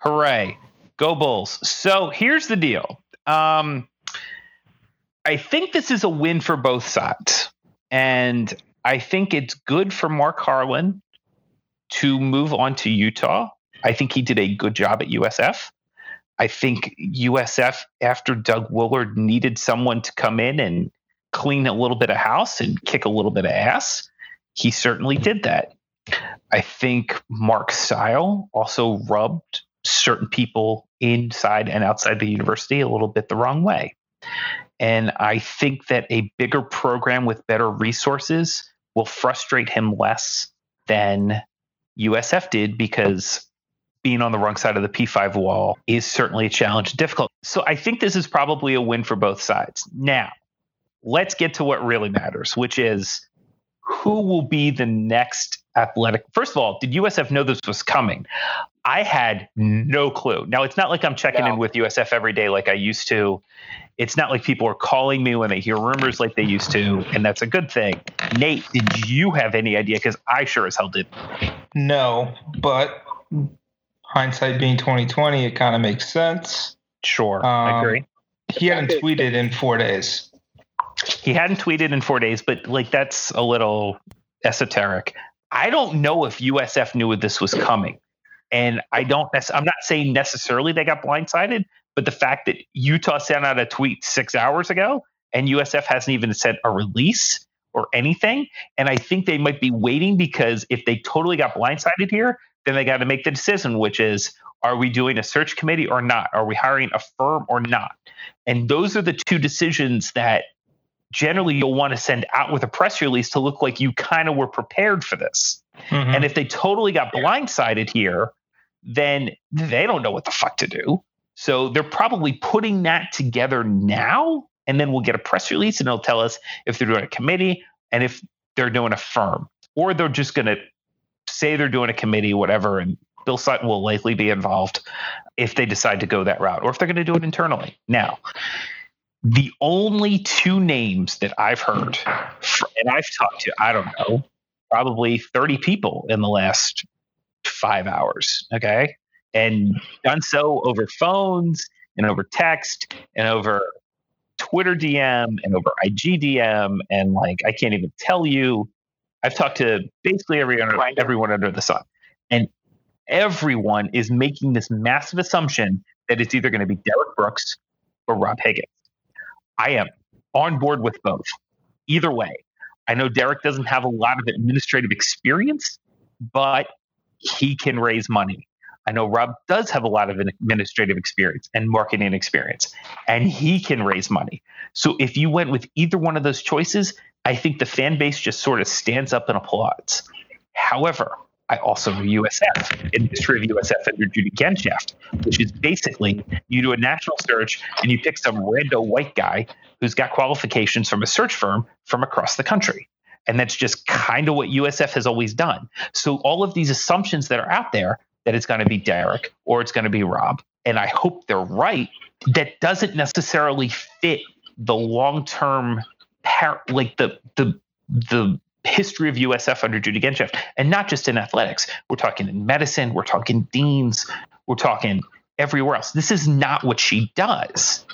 Hooray. Go Bulls. So here's the deal. Um, I think this is a win for both sides. And I think it's good for Mark Harlan to move on to Utah. I think he did a good job at USF. I think USF, after Doug Woolard, needed someone to come in and clean a little bit of house and kick a little bit of ass. He certainly did that. I think Mark Seil also rubbed certain people inside and outside the university a little bit the wrong way. And I think that a bigger program with better resources will frustrate him less than USF did because being on the wrong side of the P5 wall is certainly a challenge, difficult. So I think this is probably a win for both sides. Now, let's get to what really matters, which is who will be the next athletic. First of all, did USF know this was coming? I had no clue. Now, it's not like I'm checking no. in with USF every day like I used to. It's not like people are calling me when they hear rumors like they used to, and that's a good thing. Nate, did you have any idea? Because I sure as hell didn't. No, but hindsight being 2020, it kind of makes sense. Sure, um, I agree. He hadn't tweeted in four days. He hadn't tweeted in four days, but like that's a little esoteric. I don't know if USF knew this was coming. And I don't, I'm not saying necessarily they got blindsided, but the fact that Utah sent out a tweet six hours ago and USF hasn't even sent a release or anything. And I think they might be waiting because if they totally got blindsided here, then they got to make the decision, which is are we doing a search committee or not? Are we hiring a firm or not? And those are the two decisions that generally you'll want to send out with a press release to look like you kind of were prepared for this. Mm-hmm. And if they totally got blindsided here, then they don't know what the fuck to do. So they're probably putting that together now, and then we'll get a press release and they'll tell us if they're doing a committee and if they're doing a firm, or they're just going to say they're doing a committee, whatever, and Bill Sutton will likely be involved if they decide to go that route, or if they're going to do it internally. Now, the only two names that I've heard, and I've talked to, I don't know, probably 30 people in the last five hours. Okay. And done so over phones and over text and over Twitter DM and over IG DM. And like, I can't even tell you. I've talked to basically every everyone under the sun. And everyone is making this massive assumption that it's either going to be Derrick Brooks or Rob Higgins. I am on board with both. Either way, I know Derrick doesn't have a lot of administrative experience, but he can raise money. I know Rob does have a lot of administrative experience and marketing experience, and he can raise money. So if you went with either one of those choices, I think the fan base just sort of stands up and applauds. However, I also know USF in the history of USF under Judy Genshaft, which is basically you do a national search and you pick some rando white guy who's got qualifications from a search firm from across the country. And that's just kind of what USF has always done. So all of these assumptions that are out there that it's going to be Derrick or it's going to be Rob, and I hope they're right, that doesn't necessarily fit the long-term par- like the the the history of USF under Judy Genshaft, and not just in athletics. We're talking in medicine, we're talking deans, we're talking everywhere else. This is not what she does.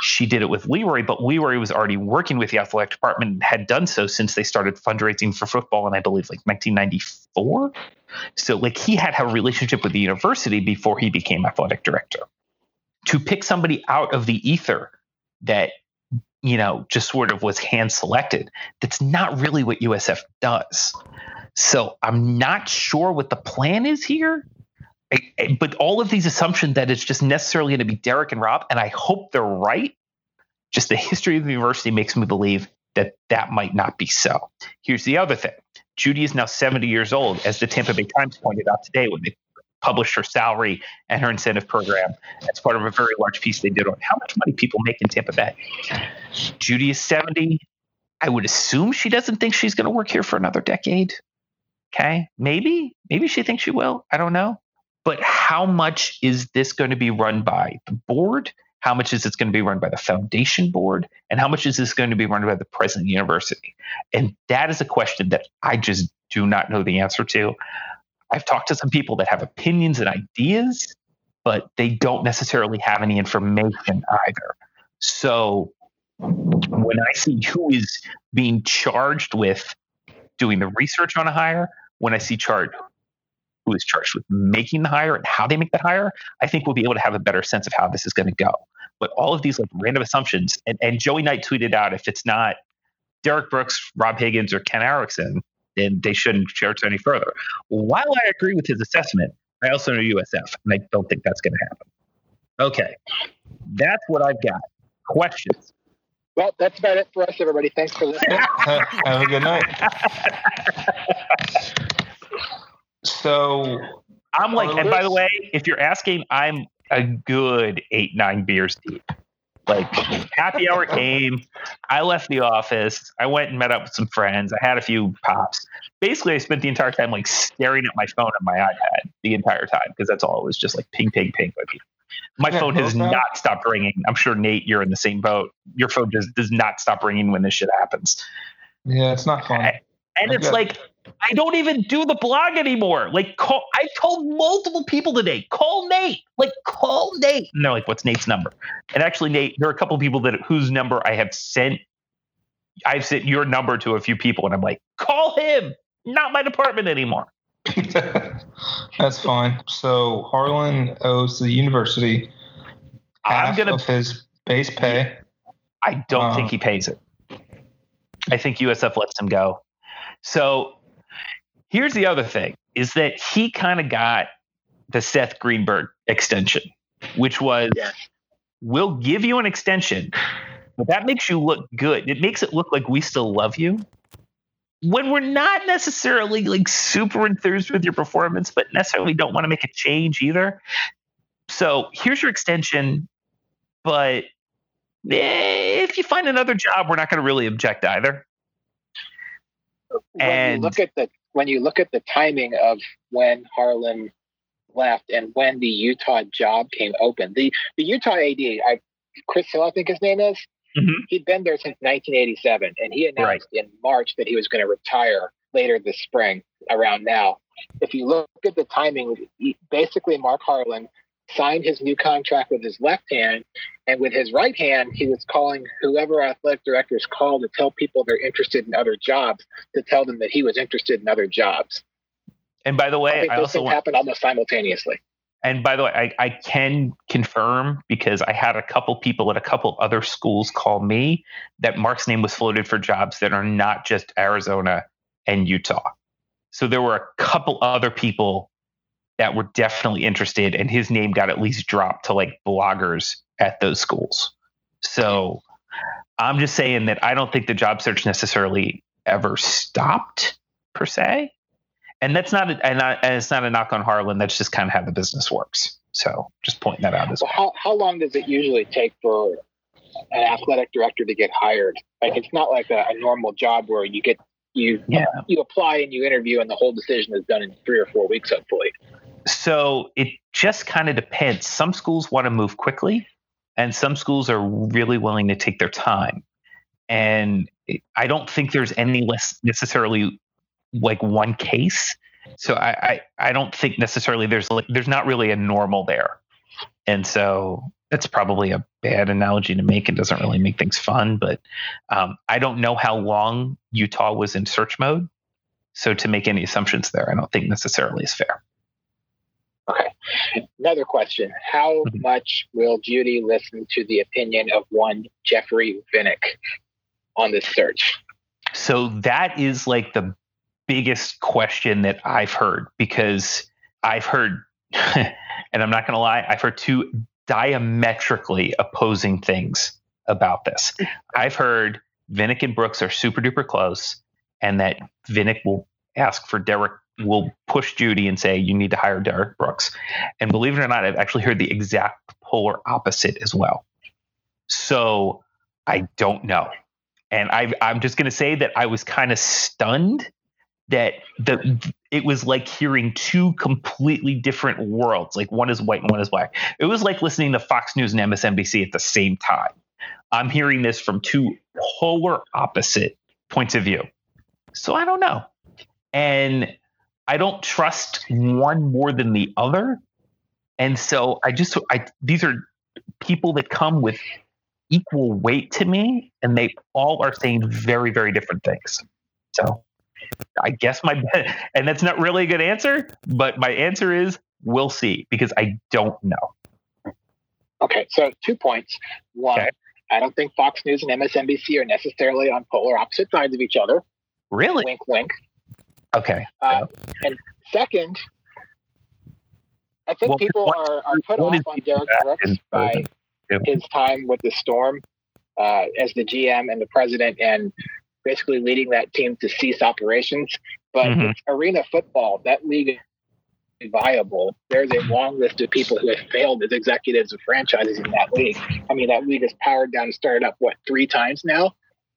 She did it with Leroy, but Leroy was already working with the athletic department and had done so since they started fundraising for football in, I believe, like 1994. So, like, he had a relationship with the university before he became athletic director. To pick somebody out of the ether that you know, just sort of was hand selected. That's not really what USF does. So I'm not sure what the plan is here. I, I, but all of these assumptions that it's just necessarily going to be Derrick and Rob, and I hope they're right. Just the history of the university makes me believe that that might not be so. Here's the other thing Judy is now 70 years old, as the Tampa Bay Times pointed out today when they published her salary and her incentive program as part of a very large piece they did on how much money people make in Tampa Bay. Judy is 70. I would assume she doesn't think she's going to work here for another decade. Okay. Maybe, maybe she thinks she will. I don't know. But how much is this going to be run by the board? How much is this going to be run by the foundation board? And how much is this going to be run by the president of the university? And that is a question that I just do not know the answer to. I've talked to some people that have opinions and ideas, but they don't necessarily have any information either. So when I see who is being charged with doing the research on a hire, when I see charged who is charged with making the hire and how they make that hire, I think we'll be able to have a better sense of how this is going to go. But all of these like random assumptions, and, and Joey Knight tweeted out if it's not Derrick Brooks, Rob Higgins, or Ken Erickson, then they shouldn't charge any further. While I agree with his assessment, I also know USF, and I don't think that's going to happen. Okay, that's what I've got. Questions? Well, that's about it for us, everybody. Thanks for listening. Have a good night. So I'm like, and by the way, if you're asking, I'm a good eight, nine beers deep. Like happy hour came. I left the office. I went and met up with some friends. I had a few pops. Basically, I spent the entire time like staring at my phone and my iPad the entire time because that's all it was just like ping, ping, ping. My Yeah, phone has not stopped ringing. I'm sure Nate, you're in the same boat. Your phone just does not stop ringing when this shit happens. yeah, it's not fun. And it's like I don't even do the blog anymore. Like call I told multiple people today, call Nate. Like call Nate. And they're like, what's Nate's number? And actually, Nate, there are a couple of people that whose number I have sent. I've sent your number to a few people, and I'm like, call him. Not my department anymore. That's fine. So Harlan owes the university I'm half gonna. of his base pay. I don't Um, think he pays it. I think USF lets him go. So here's the other thing: is that he kind of got the Seth Greenberg extension, which was Yes. we'll give you an extension, but that makes you look good. It makes it look like we still love you. When we're not necessarily like super enthused with your performance, but necessarily don't want to make a change either. So here's your extension, but eh, if you find another job, we're not going to really object either. When And- you look at the when you look at the timing of when Harlan left and when the Utah job came open, the the Utah AD, I Chris Hill, I think his name is. Mhm. He'd been there since 1987, and he announced in March that he was going to retire later this spring, around now. If you look at the timing, basically Mark Harlan signed his new contract with his left hand, and with his right hand, he was calling whoever athletic directors call to tell people they're interested in other jobs to tell them that he was interested in other jobs. And by the I way, think I those also things want, happen almost simultaneously. and by the way, I, I can confirm because I had a couple people at a couple other schools call me that Mark's name was floated for jobs that are not just Arizona and Utah. So there were a couple other people that were definitely interested, and his name got at least dropped to like bloggers at those schools. So I'm just saying that I don't think the job search necessarily ever stopped per se. And that's not, a, and, I, and it's not a knock on Harlan. That's just kind of how the business works. So just pointing that out as well. how, how long does it usually take for an athletic director to get hired? Like it's not like a, a normal job where you get you Yeah. you apply and you interview and the whole decision is done in three or four weeks, hopefully. So it just kind of depends. Some schools want to move quickly, and some schools are really willing to take their time. And I don't think there's any less necessarily like one case. So I, I, I don't think necessarily there's like there's not really a normal there. And so that's probably a bad analogy to make. It doesn't really make things fun, but um, I don't know how long Utah was in search mode. So to make any assumptions there, I don't think necessarily is fair. Okay. Another question: How Mhm. much will Judy listen to the opinion of one Jeffrey Vinnick on this search? So that is like the biggest question that I've heard because I've heard, and I'm not going to lie, I've heard two diametrically opposing things about this. I've heard Vinnick and Brooks are super duper close, and that Vinnick will ask for Derrick, will push Judy and say, You need to hire Derrick Brooks. And believe it or not, I've actually heard the exact polar opposite as well. So I don't know. And I, I'm just going to say that I was kind of stunned that the it was like hearing two completely different worlds. Like one is white and one is black. It was like listening to Fox News and MSNBC at the same time. I'm hearing this from two polar opposite points of view. So I don't know. And I don't trust one more than the other. And so I just, I these are people that come with equal weight to me, and they all are saying very, very different things. So I guess my, and that's not really a good answer, but my answer is we'll see because I don't know. Okay, so two points. One, okay. I don't think Fox News and MSNBC are necessarily on polar opposite sides of each other. Really? Wink, wink. Okay. Uh, and second, I think well, people what, are, are put off on Derrick Brooks by his time with the Storm uh, as the GM and the president and basically leading that team to cease operations. But mm-hmm. arena football, that league is viable. There's a long list of people who have failed as executives of franchises in that league. I mean, that league has powered down and started up, what, three times now?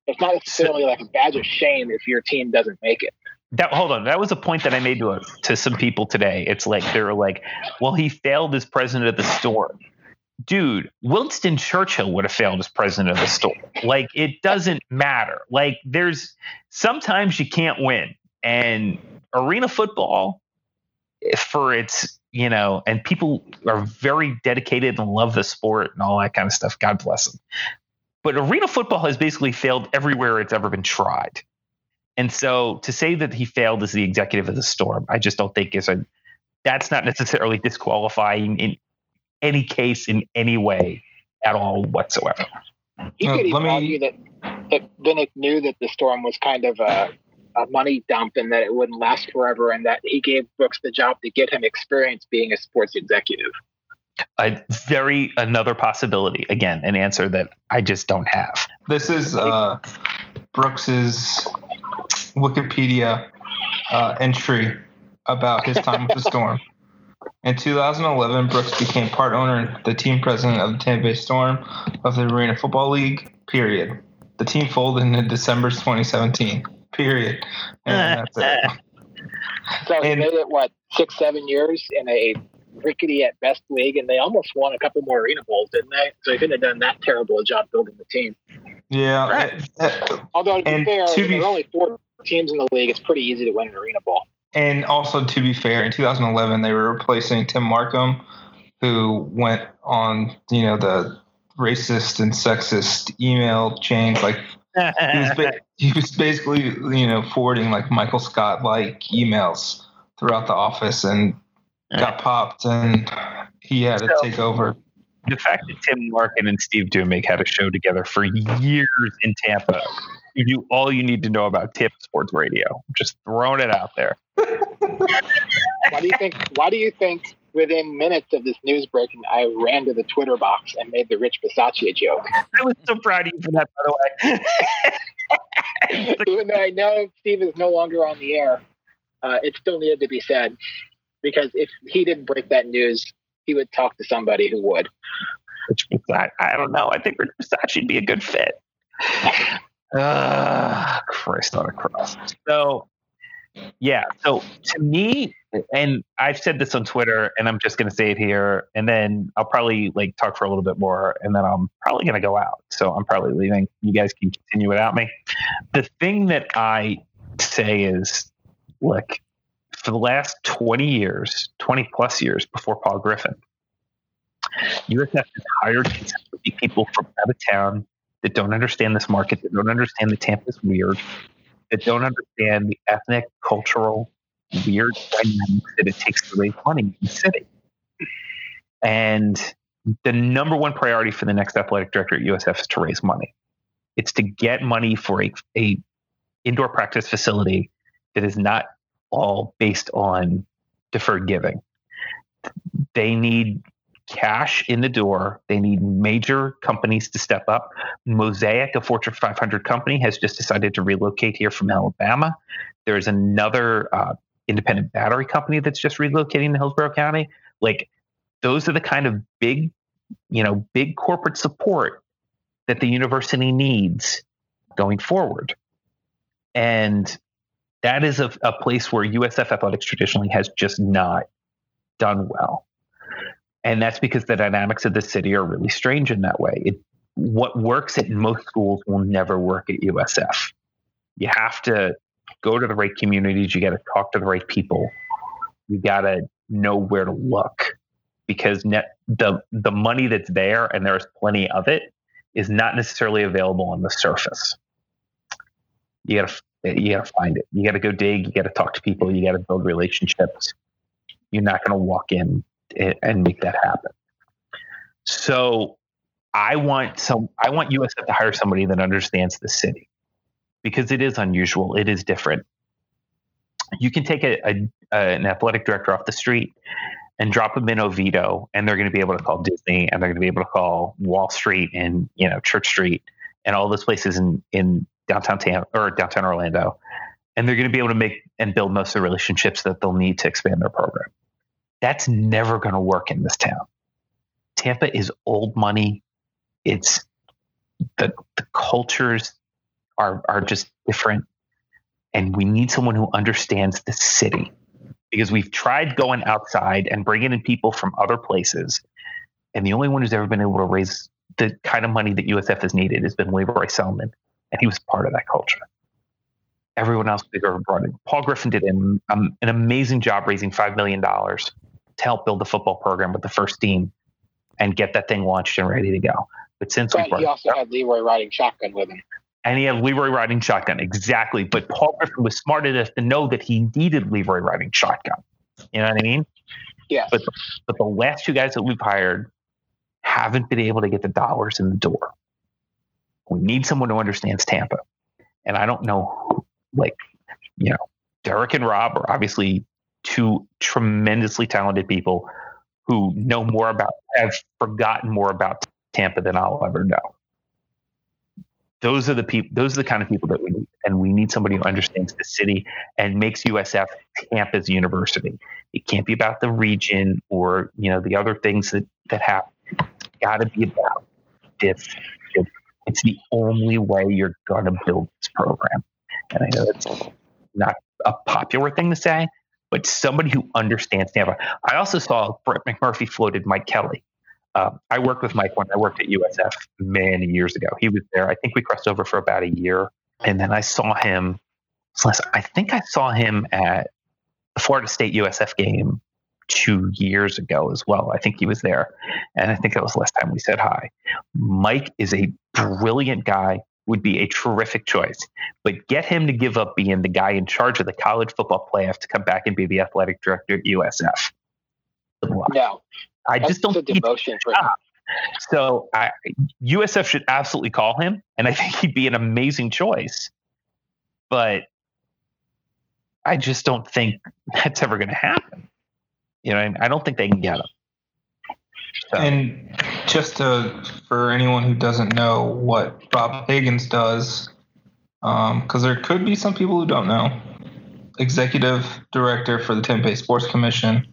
It's not necessarily like a badge of shame if your team doesn't make it. That hold on, that was a point that I made to a, to some people today. It's like they were like, "Well, he failed as president of the Storm." Dude, Winston Churchill would have failed as president of the Storm. Like it doesn't matter. Like there's sometimes you can't win, and arena football for its you know, and people are very dedicated and love the sport and all that kind of stuff. God bless them. But arena football has basically failed everywhere it's ever been tried. And so to say that he failed as the executive of the Storm, I just don't think is a that's not necessarily disqualifying in any case in any way at all whatsoever. You could uh, even me... argue that, that Vinnick knew that the Storm was kind of a, a money dump and that it wouldn't last forever, and that he gave Brooks the job to get him experience being a sports executive. A very another possibility. Again, an answer that I just don't have. This is uh, Brooks's Wikipedia uh, entry about his time with the Storm. In 2011, Brooks became part owner and the team president of the Tampa Bay Storm of the Arena Football League. Period. The team folded in December 2017. Period. And that's it. So he made it what six, seven years in a rickety at best league, and they almost won a couple more arena bowls, didn't they? So he couldn't have done that terrible a job building the team. Yeah. Right. Although to be fair, to be, there are only four teams in the league, it's pretty easy to win an arena ball. And also, to be fair, in 2011 they were replacing Tim Marcum, who went on you know the racist and sexist email chains like he, was ba- he was basically you know forwarding like Michael Scott like emails throughout the office and got popped and he had to take over. The fact that Tim Larkin and Steve Duemig had a show together for years in Tampa you do all you need to know about Tampa Sports Radio. Just throwing it out there. why do you think? Why do you think? Within minutes of this news breaking, I ran to the Twitter box and made the Rich Bisaccia joke. I was so proud of you for that, by the way. Even though I know Steve is no longer on the air, uh, it still needed to be said because if he didn't break that news, he would talk to somebody who would. Which I, I don't know. I think Rich Bisaccia would be a good fit. Uh, Christ on a cross. So, yeah. So to me, and I've said this on Twitter, and I'm just going to say it here, and then I'll probably like talk for a little bit more, and then I'm probably going to go out. So I'm probably leaving. You guys can continue without me. The thing that I say is, look, for the last 20 years, 20 plus years before Paul Griffin, USF has hired people from out of town that don't understand this market, that don't understand that Tampa's weird, that don't understand the ethnic, cultural, weird dynamics that it takes to raise money in the city. And the number one priority for the next athletic director at USF is to raise money. It's to get money for a, a indoor practice facility that is not all based on deferred giving. They need cash in the door. They need major companies to step up. Mosaic, a Fortune 500 company, has just decided to relocate here from Alabama. There's another uh, independent battery company that's just relocating to Hillsborough County. Like those are the kind of big, you know, big corporate support that the university needs going forward. And that is a, a place where USF athletics traditionally has just not done well and that's because the dynamics of the city are really strange in that way. It, what works at most schools will never work at USF. You have to go to the right communities. You got to talk to the right people. You got to know where to look. because net the the money that's there and there's plenty of it is not necessarily available on the surface. You gotta you gotta find it. You gotta go dig. You gotta talk to people. You gotta build relationships. You're not gonna walk in and make that happen. So I want some. I want USF to hire somebody that understands the city because it is unusual. It is different. You can take a, a, a an athletic director off the street and drop them in Oviedo, and they're going to be able to call Disney, and they're going to be able to call Wall Street and you know Church Street and all those places in in downtown Tampa or downtown Orlando, and they're going to be able to make and build most of the relationships that they'll need to expand their program. That's never going to work in this town. Tampa is old money. It's the the cultures are are just different, and we need someone who understands the city because we've tried going outside and bringing in people from other places. And the only one who's ever been able to raise the kind of money that USF has needed has been Leroy Selmon. And he was part of that culture. Everyone else they ever brought in. Paul Griffin did an, um, an amazing job raising $5 million to help build the football program with the first team and get that thing launched and ready to go. But since but we he also had Leroy riding shotgun with him and he had Leroy riding shotgun. Exactly. But Paul Griffin was smart enough to know that he needed Leroy riding shotgun. You know what I mean? Yeah. But but the last two guys that we've hired haven't been able to get the dollars in the door. We need someone who understands Tampa. And I don't know like, you know, Derrick and Rob are obviously two tremendously talented people who know more about have forgotten more about Tampa than I'll ever know. Those are the people those are the kind of people that we need and we need somebody who understands the city and makes usf Tampa's university. It can't be about the region or you know the other things that that happen it's got to be about this. It's the only way you're going to build this program. And i know it's not a popular thing to say but somebody who understands Tampa. I also saw Brett McMurphy floated Mike Kelly um, I worked with Mike when I worked at USF many years ago. He was there. I think we crossed over for about a year, and then I saw him. I think I saw him at the Florida State USF game two years ago as well. I think he was there, and I think that was the last time we said hi. Mike is a brilliant guy. Would be a terrific choice, but get him to give up being the guy in charge of the college football playoff to come back and be the athletic director at USF. No, I just don't think So I, USF should absolutely call him, and I think he'd be an amazing choice. But I just don't think that's ever going to happen. You know, I don't think they can get him. So. And just to, for anyone who doesn't know what Bob Higgins does, because um, there could be some people who don't know, executive director for the Tampa Bay Sports Commission.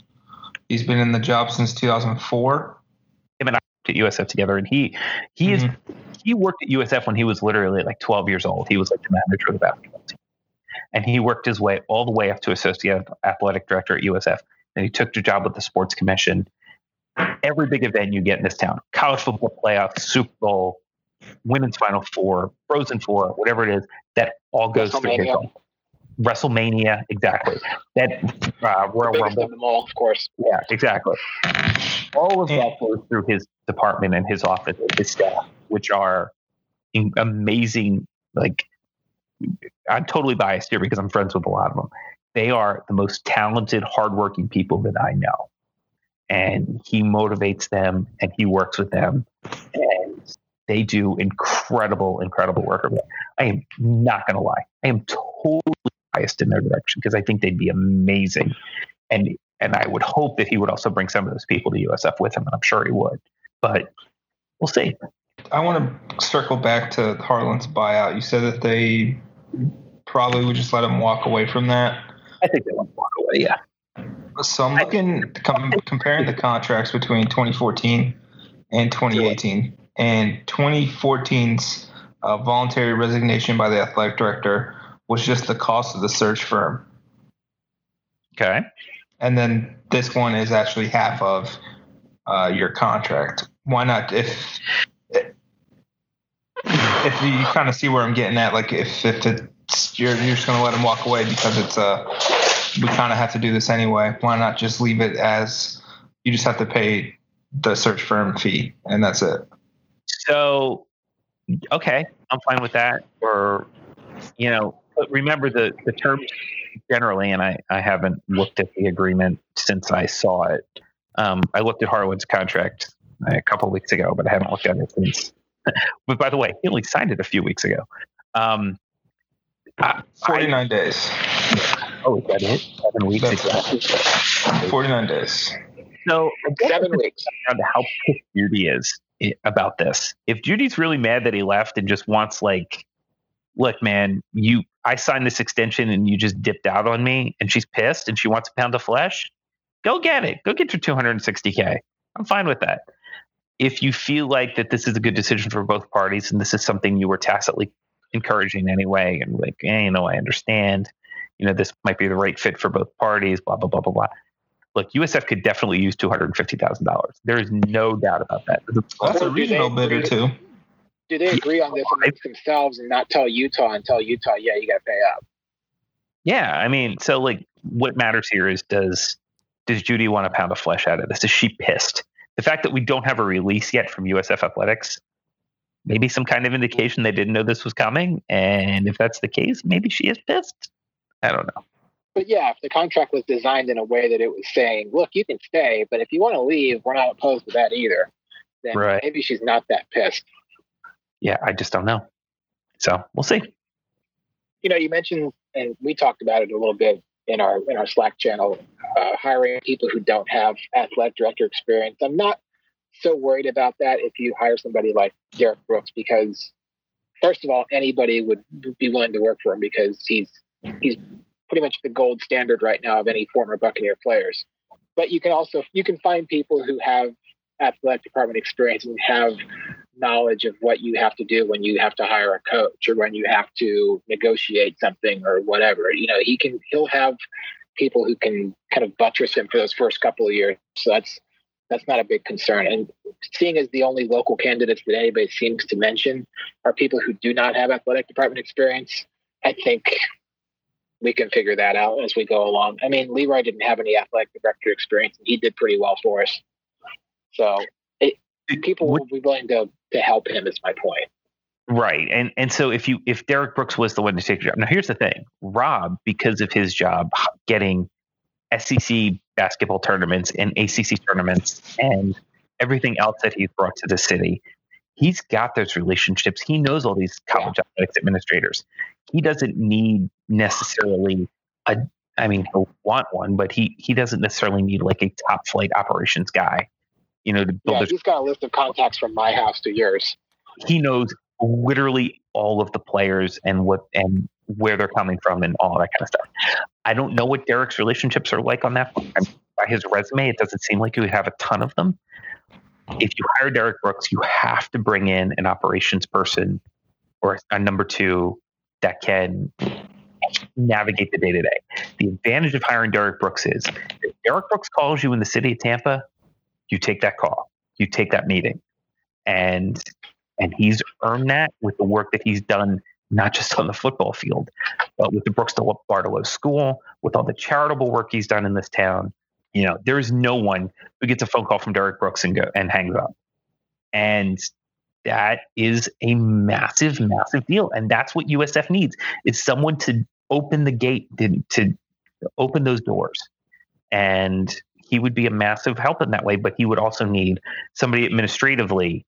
He's been in the job since 2004. Him and I worked at USF together, and he he mm-hmm. is he worked at USF when he was literally like 12 years old. He was like the manager of the basketball team, and he worked his way all the way up to associate athletic director at USF. And he took the job with the sports commission. Every big event you get in this town, college football playoff, Super Bowl, women's Final Four, Frozen Four, whatever it is, that all goes through his WrestleMania, exactly. That uh, Royal Rumble, of them all, of course. Yeah, exactly. All of that goes through his department and his office, and his staff, which are amazing. Like, I'm totally biased here because I'm friends with a lot of them. They are the most talented, hardworking people that I know, and he motivates them and he works with them, and they do incredible, incredible work. I am not going to lie. I am totally biased in their direction because I think they'd be amazing. And and I would hope that he would also bring some of those people to USF with him, and I'm sure he would. But we'll see. I want to circle back to Harlan's buyout. You said that they probably would just let him walk away from that. I think they want to walk away. Yeah. So I'm looking com- comparing the contracts between 2014 and 2018, and 2014's uh, voluntary resignation by the athletic director was just the cost of the search firm. Okay. And then this one is actually half of uh, your contract. Why not? If if you kind of see where I'm getting at, like if if it's you're you're just gonna let him walk away because it's uh we kind of have to do this anyway. Why not just leave it as You just have to pay the search firm fee, and that's it. So, okay, I'm fine with that. Or, you know, but remember the the terms generally, and I I haven't looked at the agreement since I saw it. Um, I looked at Harwood's contract a couple weeks ago, but I haven't looked at it since. but by the way, he only signed it a few weeks ago. Um, I, 49 I, days. Oh, is that it? Seven weeks exactly. 49 days. So, seven weeks. Around how pissed Judy is eh, about this. If Judy's really mad that he left and just wants, like, look, man, you, I signed this extension and you just dipped out on me, and she's pissed and she wants a pound of flesh, go get it. Go get your 260K. I'm fine with that. If you feel like that this is a good decision for both parties and this is something you were tacitly encouraging anyway, and like, hey, you know, I understand, you know, this might be the right fit for both parties, blah, blah, blah, blah, blah. Look, USF could definitely use $250,000. There is no doubt about that. That's a regional bidder, too. Do they agree on this amongst themselves and not tell Utah and tell Utah, yeah, you got to pay up? Yeah, I mean, so like, what matters here is does does Judy want a pound of flesh out of this? Is she pissed? The fact that we don't have a release yet from USF Athletics, maybe some kind of indication they didn't know this was coming. And if that's the case, maybe she is pissed. I don't know. But yeah, if the contract was designed in a way that it was saying, look, you can stay, but if you want to leave, we're not opposed to that either, then right. maybe she's not that pissed. Yeah, I just don't know. So we'll see. You know, you mentioned, and we talked about it a little bit in our in our Slack channel, uh, hiring people who don't have athletic director experience. I'm not so worried about that if you hire somebody like Derrick Brooks because first of all, anybody would be willing to work for him because he's he's pretty much the gold standard right now of any former Buccaneer players. But you can also you can find people who have athletic department experience and have knowledge of what you have to do when you have to hire a coach or when you have to negotiate something or whatever. You know, he can he'll have people who can kind of buttress him for those first couple of years. So that's that's not a big concern. And seeing as the only local candidates that anybody seems to mention are people who do not have athletic department experience, I think we can figure that out as we go along. I mean, Leroy didn't have any athletic director experience, and he did pretty well for us. So it, people will be willing to to help him. Is my point. Right, and and so if you if Derrick Brooks was the one to take the job, now here's the thing: Rob, because of his job getting SEC basketball tournaments and ACC tournaments and everything else that he's brought to the city, he's got those relationships. He knows all these college athletics administrators. He doesn't need necessarily a. I mean, he'll want one, but he he doesn't necessarily need like a top flight operations guy you know, to build. Yeah, he's got a list of contacts from my house to yours. He knows literally all of the players and what and where they're coming from and all that kind of stuff. I don't know what Derrick's relationships are like on that. By his resume, it doesn't seem like he would have a ton of them. If you hire Derrick Brooks, you have to bring in an operations person or a number two that can navigate the day to day. The advantage of hiring Derrick Brooks is if Derrick Brooks calls you in the city of Tampa, you take that call, you take that meeting, and and he's earned that with the work that he's done, not just on the football field, but with the Brooks DeBartolo School, with all the charitable work he's done in this town. You know, there is no one who gets a phone call from Derrick Brooks and go and hangs up, and that is a massive, massive deal, and that's what USF needs: is someone to open the gate to, to open those doors and he would be a massive help in that way, but he would also need somebody administratively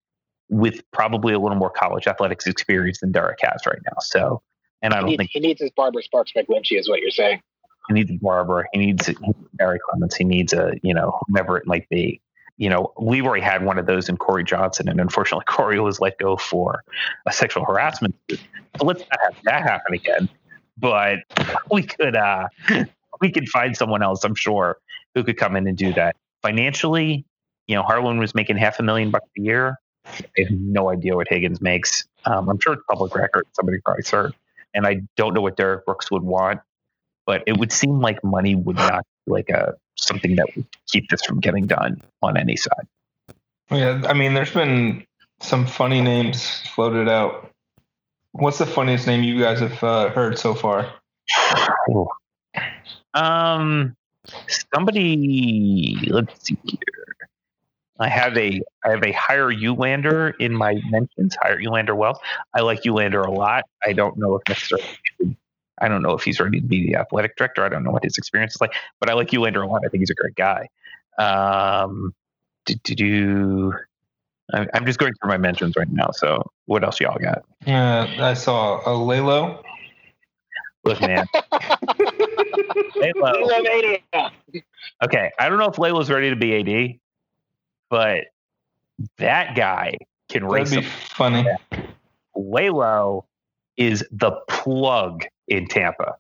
with probably a little more college athletics experience than Derrick has right now. So, and I don't he think he needs his Barbara Sparks McGlinchey, is what you're saying. He needs Barbara. He needs Barry Clements. He needs a you know whomever it might be. You know, Leroy had one of those in Corey Johnson, and unfortunately, Corey was let go for a sexual harassment. So let's not have that happen again. But we could uh we could find someone else, I'm sure, who could come in and do that. Financially, you know, Harlan was making half a million bucks a year. I have no idea what Higgins makes. Um, I'm sure it's public record. Somebody probably served. And I don't know what Derrick Brooks would want, but it would seem like money would not be like a something that would keep this from getting done on any side. Yeah, I mean, there's been some funny names floated out. What's the funniest name you guys have uh, heard so far? Um, somebody, let's see here. I have a I have a higher Ulander in my mentions. Higher Ulander Wells. I like Ulander a lot. I don't know if necessarily. I don't know if he's ready to be the athletic director. I don't know what his experience is like, but I like Ulander a lot. I think he's a great guy. Um, do, do, do. I'm just going through my mentions right now. So, what else y'all got? Uh, I saw a Lelo. Look, man. Lelo. Okay, I don't know if Lelo's ready to be AD, but that guy can race. That'd be funny. Lelo is the plug in Tampa.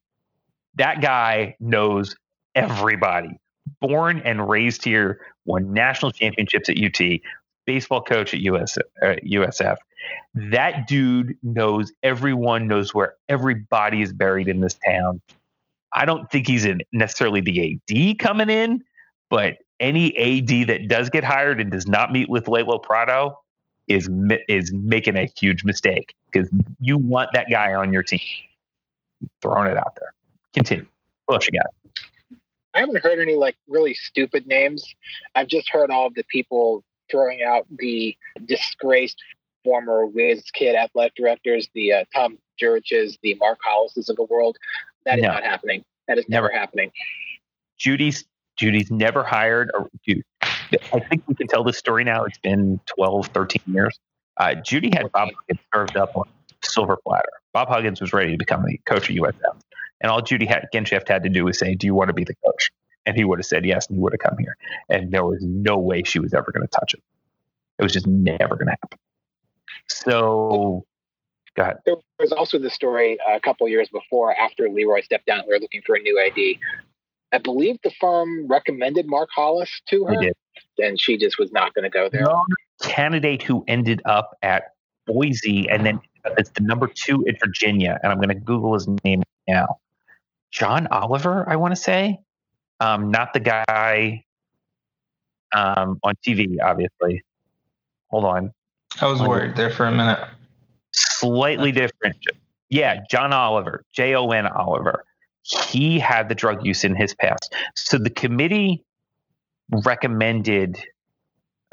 That guy knows everybody. Born and raised here, won national championships at UT, baseball coach at US, uh, USF. That dude knows everyone, knows where everybody is buried in this town. I don't think he's in necessarily the AD coming in, but any AD that does get hired and does not meet with Lelo Prado is is making a huge mistake because you want that guy on your team. Throwing it out there. Continue. What else you got? I haven't heard any like really stupid names. I've just heard all of the people throwing out the disgraced former Whiz Kid athletic directors, the uh, Tom Juriches, the Mark Hollises of the world. That is no. not happening. That is never, never happening. Judy's Judy's never hired or dude. I think we can tell this story now. It's been 12, 13 years. Uh, Judy had Bob served up on silver platter. Bob Huggins was ready to become the coach of USF. And all Judy had, Genshaft had to do was say, Do you want to be the coach? And he would have said yes, and he would have come here. And there was no way she was ever going to touch it. It was just never going to happen. So, go ahead. There was also the story uh, a couple years before, after Leroy stepped down, we were looking for a new AD. I believe the firm recommended Mark Hollis to her, and she just was not going to go there. Candidate who ended up at Boise and then it's the number two in Virginia, and I'm going to Google his name now. Jon Oliver, I want to say, um, not the guy um, on TV, obviously. Hold on. I was worried there for a minute. Slightly different. Yeah, Jon Oliver, J O N Oliver. He had the drug use in his past. So the committee recommended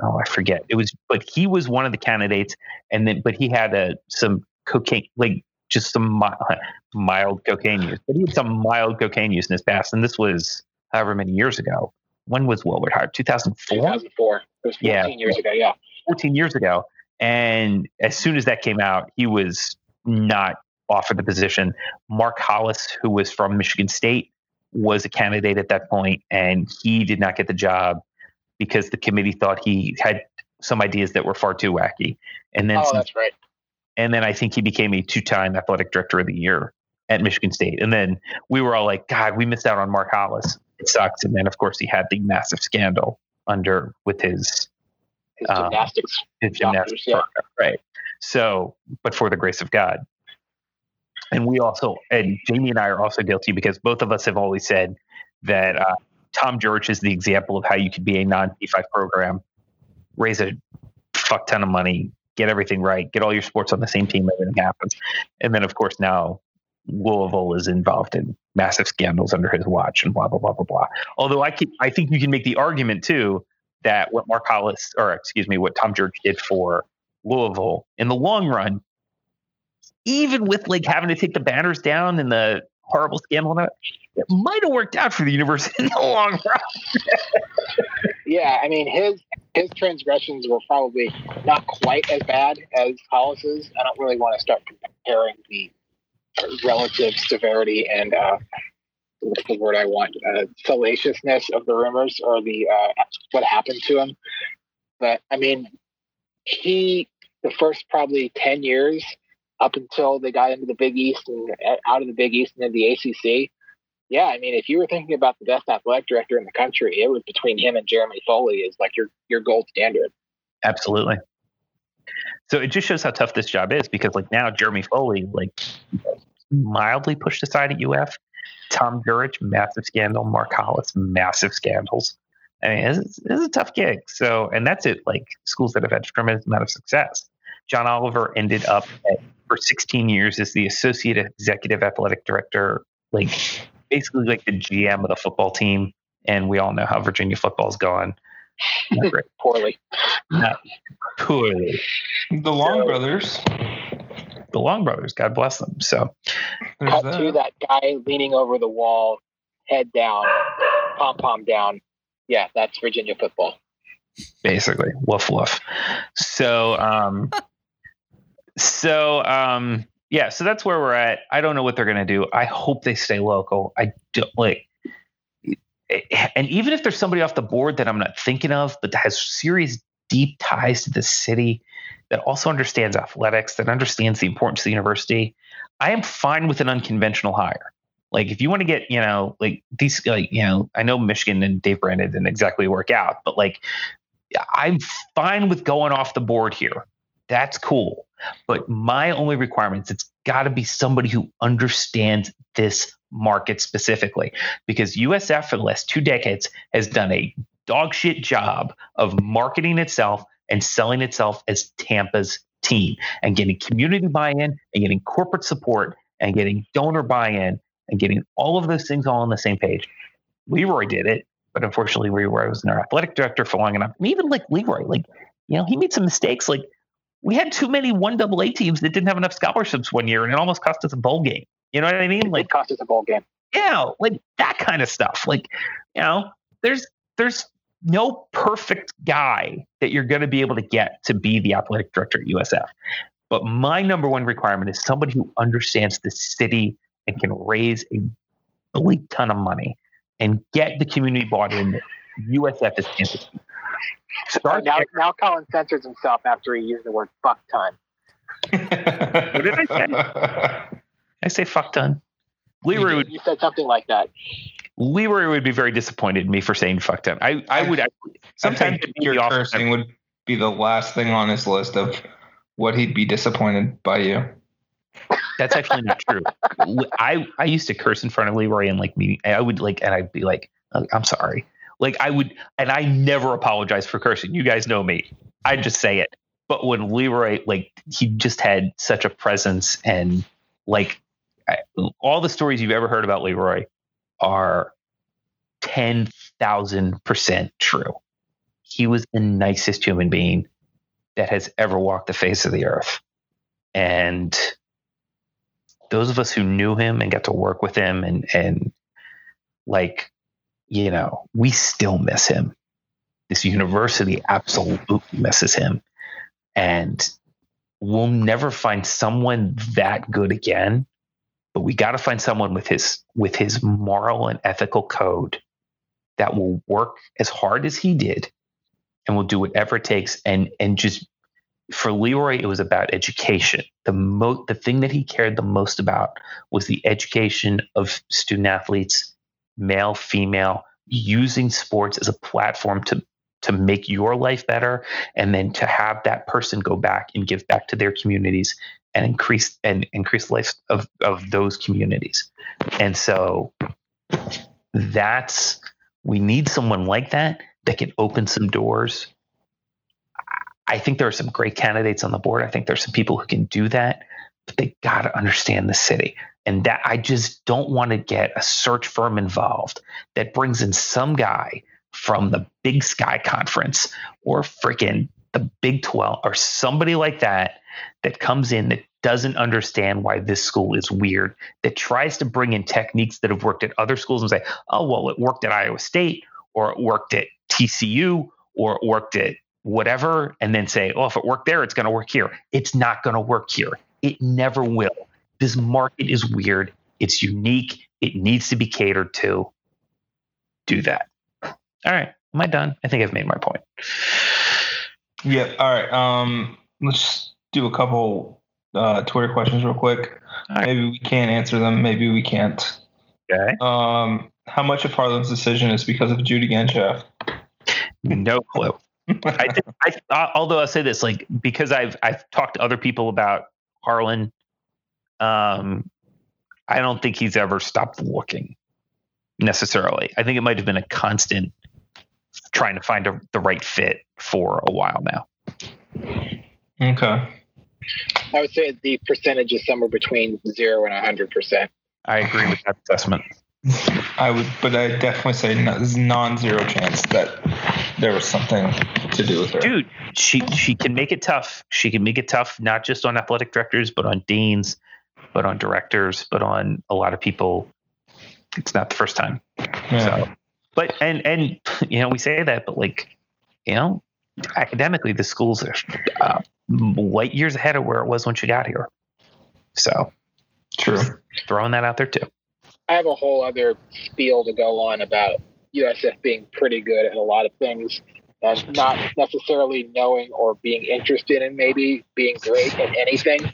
oh I forget. It was but he was one of the candidates and then but he had a some cocaine like just some mild, mild cocaine use but he had some mild cocaine use in his past and this was however many years ago. When was Woolard hired 2004 2004 it was 14 yeah, years ago yeah. 14 years ago and as soon as that came out he was not offered the position. Mark Hollis who was from Michigan State was a candidate at that point and he did not get the job because the committee thought he had some ideas that were far too wacky. And then, oh, that's right. And then I think he became a two-time athletic director of the year at Michigan State. And then we were all like, God, we missed out on Mark Hollis. It sucks. And then, of course, he had the massive scandal under with his, his um, gymnastics, his gymnastics yeah. right? So, but for the grace of God. And we also, and Jamie and I are also guilty because both of us have always said that uh, Tom Jurich is the example of how you could be a non P5 program, raise a fuck ton of money, get everything right, get all your sports on the same team, everything happens. And then, of course, now Louisville is involved in massive scandals under his watch and blah, blah, blah, blah, blah. Although I, keep, I think you can make the argument, too, that what Mark Hollis, or excuse me, what Tom Jurich did for Louisville in the long run, even with like having to take the banners down and the horrible scandal it might have worked out for the universe in the long run. yeah, I mean his his transgressions were probably not quite as bad as Hollis's. I don't really want to start comparing the relative severity and uh, what's the word I want uh, salaciousness of the rumors or the uh, what happened to him. But I mean, he the first probably ten years up until they got into the Big East and uh, out of the Big East and into the ACC. Yeah, I mean, if you were thinking about the best athletic director in the country, it was between him and Jeremy Foley is like your your gold standard. Absolutely. So it just shows how tough this job is because like now Jeremy Foley like mildly pushed aside at UF. Tom Jurich, massive scandal. Mark Hollis, massive scandals. I mean, it's, it's a tough gig. So, and that's it. Like schools that have had tremendous amount of success. Jon Oliver ended up at for 16 years as the associate executive athletic director, like basically like the GM of the football team. And we all know how Virginia football's gone. Not great. Poorly. Not poorly. The Long So- Brothers. The Long Brothers, God bless them. So There's Cut that. to that guy leaning over the wall, head down, pom pom down. Yeah, that's Virginia football. basically, woof woof. So um, so um, yeah, so that's where we're at. I don't know what they're gonna do. I hope they stay local. I don't like. And even if there's somebody off the board that I'm not thinking of, but that has serious deep ties to the city, that also understands athletics, that understands the importance of the university, I am fine with an unconventional hire. Like if you want to get, you know, like these, like you know, I know Michigan and Dave Brandon didn't exactly work out, but like I'm fine with going off the board here. That's cool. But my only requirements, it's got to be somebody who understands this market specifically because USF for the last two decades has done a dog shit job of marketing itself and selling itself as Tampa's team and getting community buy-in and getting corporate support and getting donor buy-in and getting all of those things all on the same page. Leroy did it, but unfortunately Leroy was our athletic director for long enough. And even like Leroy, like, you know, he made some mistakes. Like we had too many one double A teams that didn't have enough scholarships one year and it almost cost us a bowl game. You know what I mean? Like It cost us a bowl game. yeah, like that kind of stuff. Like, you know, there's there's no perfect guy that you're going to be able to get to be the athletic director at USF. But my number one requirement is somebody who understands the city and can raise a bleak ton of money and get the community bought in that USF is Kansas. Start now, there. now Collin censors himself after he used the word fuck ton. what did I say? I say fuck ton. Leroy You, would you said something like that. Leroy would be very disappointed in me for saying fuck ton. I, I would I, sometimes Sometimes it'd be your the opposite. cursing would be the last thing on his list of what he'd be disappointed by you. That's actually not true. I I used to curse in front of Leroy and like me. I would like, and I'd be like, "Oh, "I'm sorry." Like I would, and I never apologize for cursing. You guys know me. I just say it. But when Leroy, like, he just had such a presence, and like, I, all the stories you've ever heard about Leroy are ten thousand percent true. He was the nicest human being that has ever walked the face of the earth, and those of us who knew him and got to work with him and and like you know we still miss him. This university absolutely misses him. And we'll never find someone that good again but we got to find someone with his with his moral and ethical code that will work as hard as he did and will do whatever it takes. And and just for Leroy, it was about education. The mo- the thing that he cared the most about was the education of student athletes, male, female, using sports as a platform to to make your life better, and then to have that person go back and give back to their communities and increase and increase the life of of those communities. And so that's we need someone like that that can open some doors I think there are some great candidates on the board. I think there's some people who can do that, but they got to understand the city. And that I just don't want to get a search firm involved that brings in some guy from the Big Sky Conference or freaking the Big 12 or somebody like that that comes in that doesn't understand why this school is weird, that tries to bring in techniques that have worked at other schools and say, oh, well, it worked at Iowa State or it worked at TCU or it worked at whatever and then say, oh, if it worked there, it's going to work here. It's not going to work here. It never will. This market is weird. It's unique. It needs to be catered to. Do that. All right. Am I done? I think I've made my point. Yeah. All right. Um, let's do a couple uh, Twitter questions real quick. Right. Maybe we can answer them. Maybe we can't. Okay. Um, how much of Harlan's decision is because of Judy Genshaft? No clue. I, think, I although I'll say this, like because I've I've talked to other people about Harlan, um, I don't think he's ever stopped looking necessarily. I think it might have been a constant trying to find a, the right fit for a while now. Okay. I would say the percentage is somewhere between zero and hundred percent. I agree with that assessment. I would, but I definitely say no, there's non-zero chance that there was something to do with her. Dude, she she can make it tough. She can make it tough not just on athletic directors, but on deans, but on directors, but on a lot of people. It's not the first time. Yeah. So, but and and you know we say that, but like you know, academically the schools are uh, light years ahead of where it was when she got here. So True. throwing that out there too. I have a whole other spiel to go on about USF being pretty good at a lot of things and not necessarily knowing or being interested in maybe being great at anything.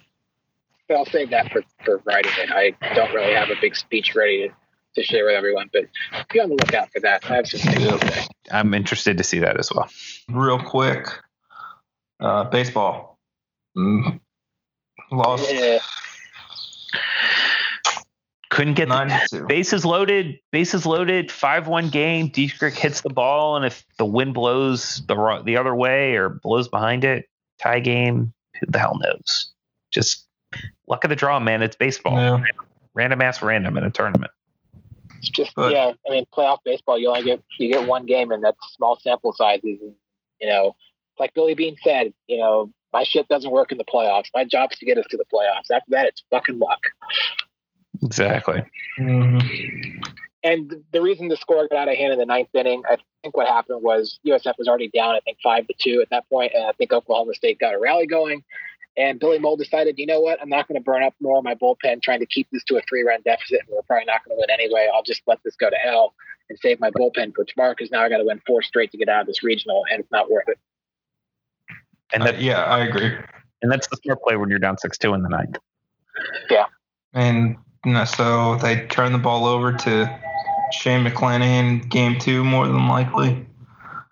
But I'll save that for, for writing it. I don't really have a big speech ready to, to share with everyone, but be on the lookout for that. I have some things to say. I'm interested to see that as well. Real quick, uh, baseball. Mm. Lost Yeah. Couldn't get the to bases loaded. Bases loaded. Five one game. Dietrich hits the ball, and if the wind blows the ro- the other way or blows behind it, tie game. Who the hell knows? Just luck of the draw, man. It's baseball. Yeah. Random ass random in a tournament. It's just But- yeah. I mean, playoff baseball, you only get you get one game, and that's small sample sizes. And, you know, like Billy Beane said, you know, my shit doesn't work in the playoffs. My job is to get us to the playoffs. After that, it's fucking luck. Exactly. Mhm. And the reason the score got out of hand in the ninth inning, I think what happened was USF was already down, I think five to two at that point, and I think Oklahoma State got a rally going. And Billy Mohl decided, you know what, I'm not going to burn up more of my bullpen trying to keep this to a three run deficit, and we're probably not going to win anyway. I'll just let this go to hell and save my bullpen for tomorrow because now I got to win four straight to get out of this regional, and it's not worth it. And Uh, that yeah, I agree. and that's the smart play when you're down six two in the ninth. Yeah. And you know, so they turn the ball over to Shane McClanahan game two, more than likely.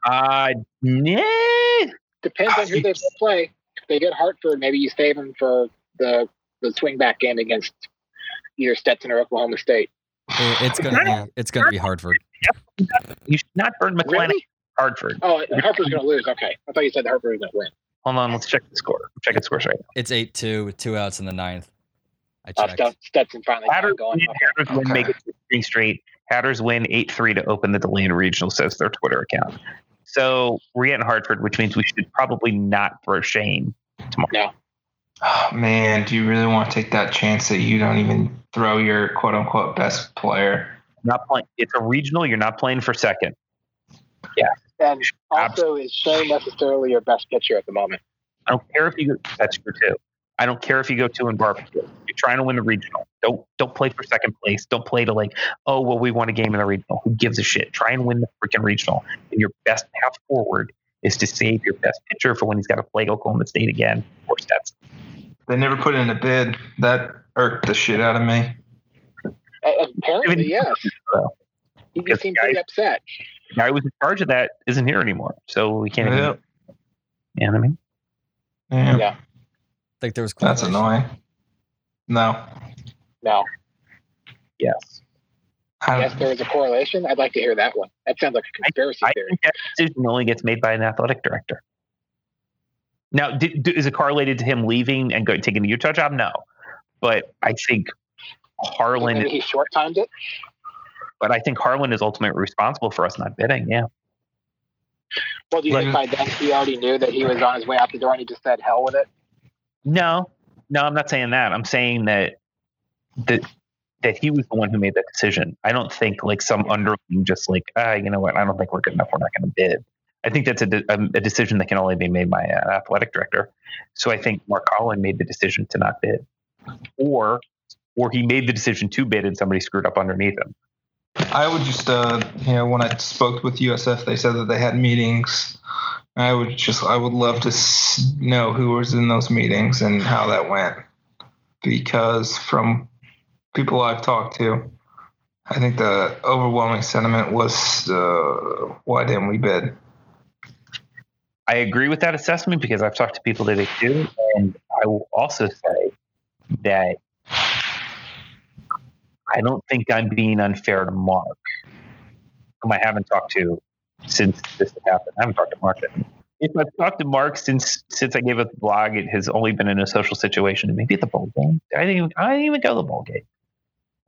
Uh, yeah. Depends on who they play. If they get Hartford, maybe you save them for the the swing back game against either Stetson or Oklahoma State. It's gonna be it's gonna be Hartford. You should not burn McClanahan Really? Hartford. Oh, Hartford's going to lose. Okay, I thought you said Hartford was going to win. Hold on, let's check the score. Check the scores right now. It's eight two with two outs in the ninth. I Uh, checked. Stet- Stetson finally got Hatters it going. win, Okay. Hatters win, make it three straight. Hatters win 8 3 to open the Deland Regional, says their Twitter account. So we're getting Hartford, which means we should probably not throw Shane. Oh, man, do you really want to take that chance that you don't even throw your quote unquote best player? Not playing. It's a regional. You're not playing for second. Yeah. And also, is Shane necessarily your best pitcher at the moment? I don't care if you go. That's true too. I don't care if you go two and barbecue. You're trying to win the regional. Don't don't play for second place. Don't play to like, oh well, we won a game in the regional. Who gives a shit? Try and win the freaking regional. And your best path forward is to save your best pitcher for when he's got to play Oklahoma State again or Stetson. They never put in a bid. That irked the shit out of me. Uh, apparently, yes. So, He Because seemed pretty upset. the guy who was in charge of that isn't here anymore, so we can't. Even, you know what I mean? Yeah, Yeah. I think there was that's annoying. No. No. Yes. I Yes, there was a correlation. I'd like to hear that one. That sounds like a conspiracy I theory. think that decision only gets made by an athletic director. Now, did, do- is it correlated to him leaving and going taking the Utah job? No, but I think Harlan. Maybe he short timed it. But I think Harlan is ultimately responsible for us not bidding. Yeah, Well, do you think by then he already knew that he was on his way out the door and he just said hell with it? no, no, I'm not saying that. I'm saying that that that he was the one who made that decision. I don't think like some underling just like ah, you know what? I don't think we're good enough. We're not going to bid. I think that's a, de- a, a decision that can only be made by an athletic director. So I think Mark Harlan made the decision to not bid, or or he made the decision to bid and somebody screwed up underneath him. I would just, uh, you know, when I spoke with USF, they said that they had meetings. I would just, I would love to know who was in those meetings and how that went, because from people I've talked to, I think the overwhelming sentiment was, uh, why didn't we bid? I agree with that assessment because I've talked to people that it do, and I will also say that I don't think I'm being unfair to Mark, whom I haven't talked to since this happened. I haven't talked to Mark. Yet. If I've talked to Mark since since I gave up the blog, it has only been in a social situation. Maybe at the bowl game. I didn't even, I didn't even go to the bowl game.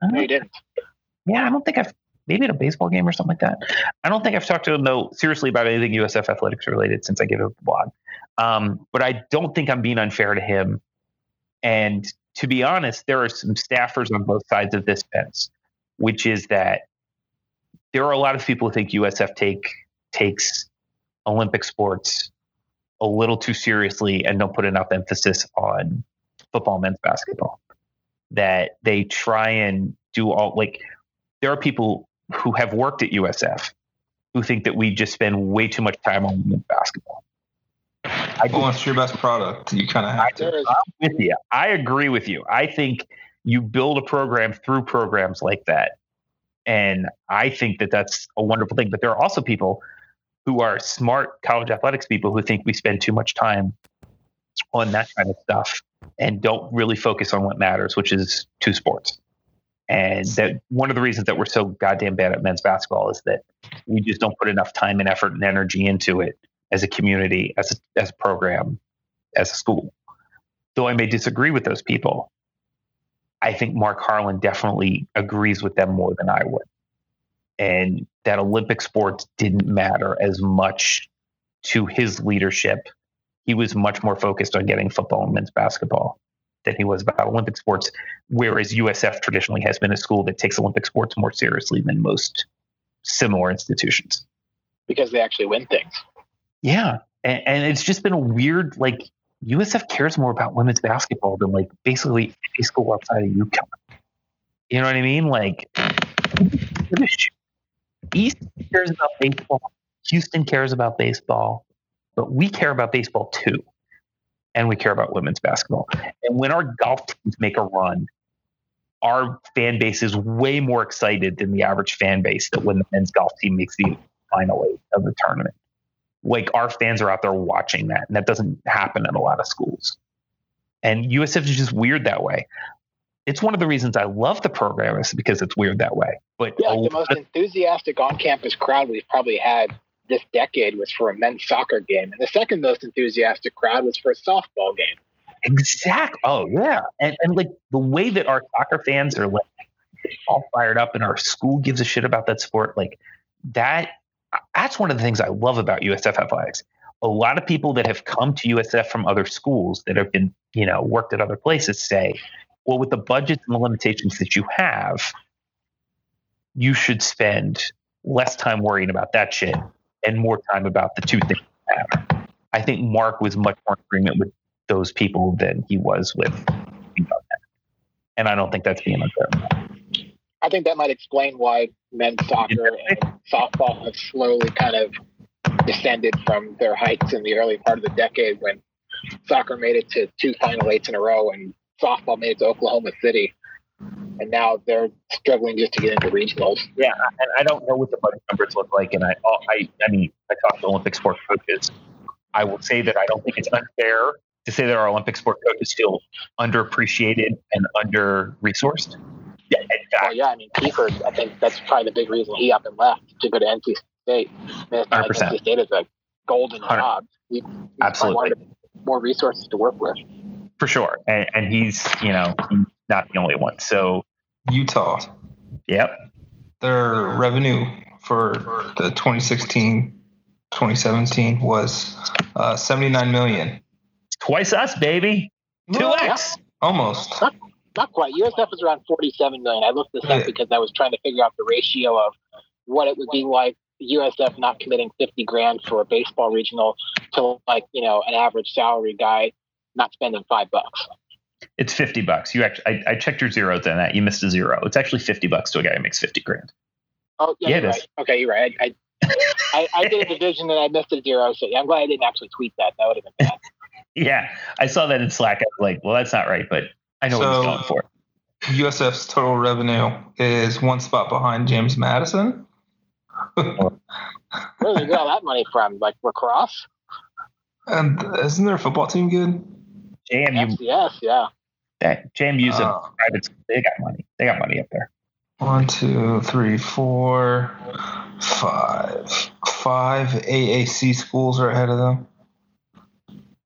I No, don't- didn't. yeah, I don't think I've maybe at a baseball game or something like that. I don't think I've talked to him though seriously about anything USF athletics related since I gave up the blog. Um, but I don't think I'm being unfair to him. And to be honest, there are some staffers on both sides of this fence, which is that there are a lot of people who think USF take takes Olympic sports a little too seriously and don't put enough emphasis on football men's basketball. That they try and do all like there are people who have worked at USF who think that we just spend way too much time on women's basketball. I well, it's your best product. You kind of have to. I'm with you. I agree with you. I think you build a program through programs like that. And I think that that's a wonderful thing. But there are also people who are smart college athletics people who think we spend too much time on that kind of stuff and don't really focus on what matters, which is two sports. And that one of the reasons that we're so goddamn bad at men's basketball is that we just don't put enough time and effort and energy into it as a community, as a, as a program, as a school. Though I may disagree with those people, I think Mark Harlan definitely agrees with them more than I would. And that Olympic sports didn't matter as much to his leadership. He was much more focused on getting football and men's basketball than he was about Olympic sports, whereas USF traditionally has been a school that takes Olympic sports more seriously than most similar institutions. Because they actually win things. Yeah. And, and it's just been a weird, like, USF cares more about women's basketball than, like, basically any school outside of UConn. You know what I mean? Like, East cares about baseball. Houston cares about baseball, but we care about baseball too. And we care about women's basketball. And when our golf teams make a run, our fan base is way more excited than the average fan base that when the men's golf team makes the final eight of the tournament. Like our fans are out there watching that, and that doesn't happen in a lot of schools. And USF is just weird that way it's one of the reasons I love the program is because it's weird that way. But yeah, the most enthusiastic on-campus crowd we've probably had this decade was for a men's soccer game, and the second most enthusiastic crowd was for a softball game. Exactly. Oh yeah, and and like the way that our soccer fans are like all fired up, and our school gives a shit about that sport, like that. That's one of the things I love about USF athletics. A lot of people that have come to USF from other schools that have been, you know, worked at other places say well, with the budgets and the limitations that you have, you should spend less time worrying about that shit and more time about the two things. I think Mark was much more in agreement with those people than he was with and I don't think that's being unfair. I think that might explain why men's soccer and softball have slowly kind of descended from their heights in the early part of the decade when soccer made it to two final eights in a row and softball made it to Oklahoma City, and now they're struggling just to get into regionals. Yeah, and I don't know what the budget numbers look like, and I, oh, I, I mean, I talk to Olympic sport coaches. I will say that I don't think it's unfair to say that our Olympic sport coaches feel underappreciated and under resourced. Yeah, well, oh, yeah. I mean, Kiefer, I think that's probably the big reason he up and left to go to NC State. Hundred like percent. NC State is a golden job. He, Absolutely. More resources to work with for sure. And, and he's, you know, not the only one. So Utah. Yep. Their revenue for the 2016 2017 was uh, 79 million. Twice us, baby. 2x. Almost. Not, not quite. USF is around 47 million. I looked this up because I was trying to figure out the ratio of what it would be like USF not committing 50 grand for a baseball regional to like, you know, an average salary guy not spending five bucks. It's fifty bucks. You actually, I, I checked your zeros on that. You missed a zero. It's actually fifty bucks to a guy who makes fifty grand. Oh yeah, yeah you're right. Okay, you're right. I, I, I, did a division and I missed a zero, so I'm glad I didn't actually tweet that. That would have been bad. yeah, I saw that in Slack. I was like, well, that's not right, but I know so, what he's going for. USF's total revenue is one spot behind James Madison. Where did they get all that money from? Like lacrosse? And isn't their football team good? JMU. Yes, yeah. That JMU's uh, a private. They got money. They got money up there. One, two, three, four, five. Five AAC schools are ahead of them.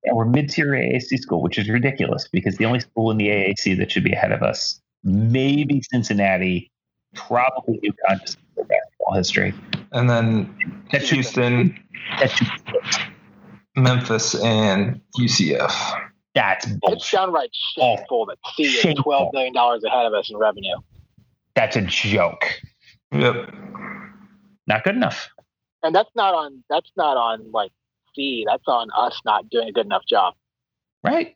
Yeah, we're mid-tier AAC school, which is ridiculous because the only school in the AAC that should be ahead of us, maybe Cincinnati, probably UConn, basketball history. And then That's Houston, That's Memphis, and UCF. That's It's bullshit. downright shameful that C is Shameful. twelve million dollars ahead of us in revenue. That's a joke. Yep. Not good enough. And that's not on that's not on like C. That's on us not doing a good enough job. Right.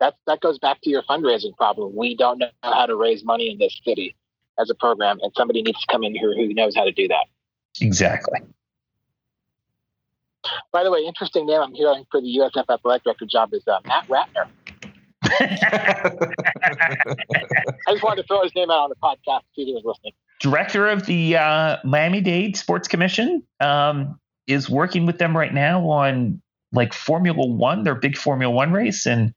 That that goes back to your fundraising problem. We don't know how to raise money in this city as a program, and somebody needs to come in here who knows how to do that. Exactly. By the way, interesting name I'm hearing for the USF athletic director job is uh, Matt Ratner. I just wanted to throw his name out on the podcast. See if he was listening. Director of the uh, Miami Dade Sports Commission um, is working with them right now on like Formula One, their big Formula One race, and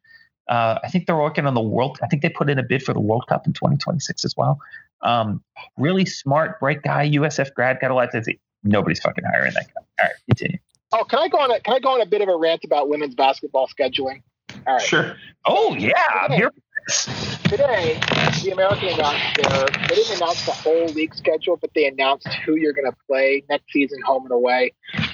uh, I think they're working on the World. I think they put in a bid for the World Cup in 2026 as well. Um, really smart, bright guy, USF grad, got a lot to say. Nobody's fucking hiring that guy. All right, continue. Oh, can I go on a can I go on a bit of a rant about women's basketball scheduling? All right. Sure. Oh yeah, I'm here. Today, the American announced their they didn't announce the whole league schedule, but they announced who you're going to play next season, home and away.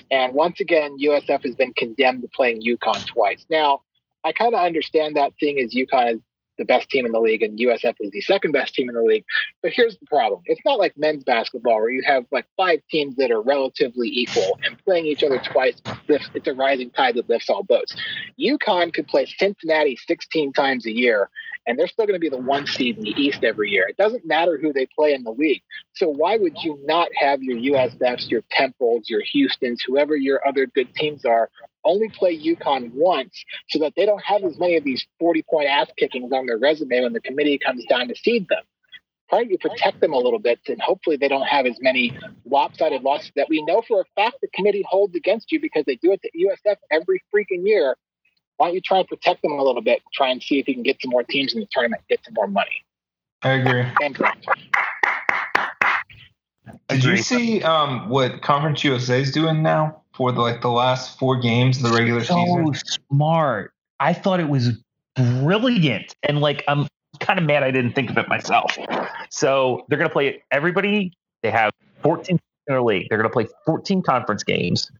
And once again, USF has been condemned to playing UConn twice. Now, I kind of understand that thing as UConn is the best team in the league and USF is the second best team in the league. But here's the problem: it's not like men's basketball where you have like five teams that are relatively equal and playing each other twice. Lifts, it's a rising tide that lifts all boats. UConn could play Cincinnati 16 times a year, and they're still going to be the one seed in the East every year. It doesn't matter who they play in the league. So why would you not have your USFs, your Temples, your Houstons, whoever your other good teams are, only play UConn once so that they don't have as many of these 40 point ass kickings on their resume when the committee comes down to seed them? Try you protect them a little bit, and hopefully they don't have as many lopsided losses that we know for a fact the committee holds against you because they do it to USF every freaking year. Why don't you try and protect them a little bit? Try and see if you can get some more teams in the tournament, get some more money. I agree. And. Did you see um, what Conference USA is doing now for the, like the last four games of the regular So season? So smart. I thought it was brilliant, and like I'm kind of mad I didn't think of it myself. So they're going to play everybody. They have 14 in their league. They're going to play 14 conference games.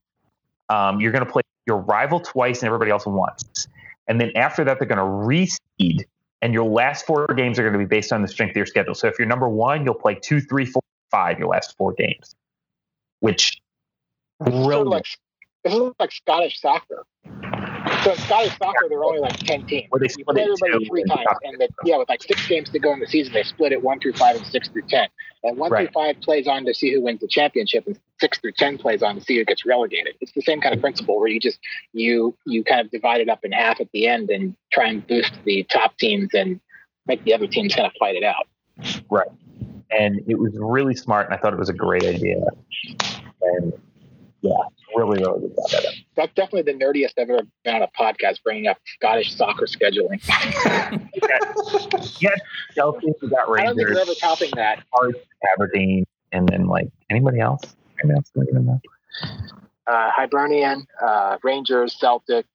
Um, you're going to play your rival twice and everybody else once. And then after that, they're going to reseed, and your last four games are going to be based on the strength of your schedule. So if you're number one, you'll play two, three, four, five your last four games, which really like this is like Scottish soccer. So in Scottish soccer, there are only like ten teams. Where they You split play everybody three times, and the, yeah, with like six games to go in the season, they split it one through five and six through ten. And one Right. through five plays on to see who wins the championship, and six through ten plays on to see who gets relegated. It's the same kind of principle where you just you you kind of divide it up in half at the end and try and boost the top teams and make the other teams kind of fight it out. And it was really smart, and I thought it was a great idea. And yeah, really, really good job. at it. That's definitely the nerdiest I've ever been on a podcast, bringing up Scottish soccer scheduling. yes, Chelsea, we got Rangers. I don't think we're ever topping that. Hearts, Aberdeen, and then like anybody else. Anybody else? Don't even know. uh, Hibernian, uh, Rangers, Celtic,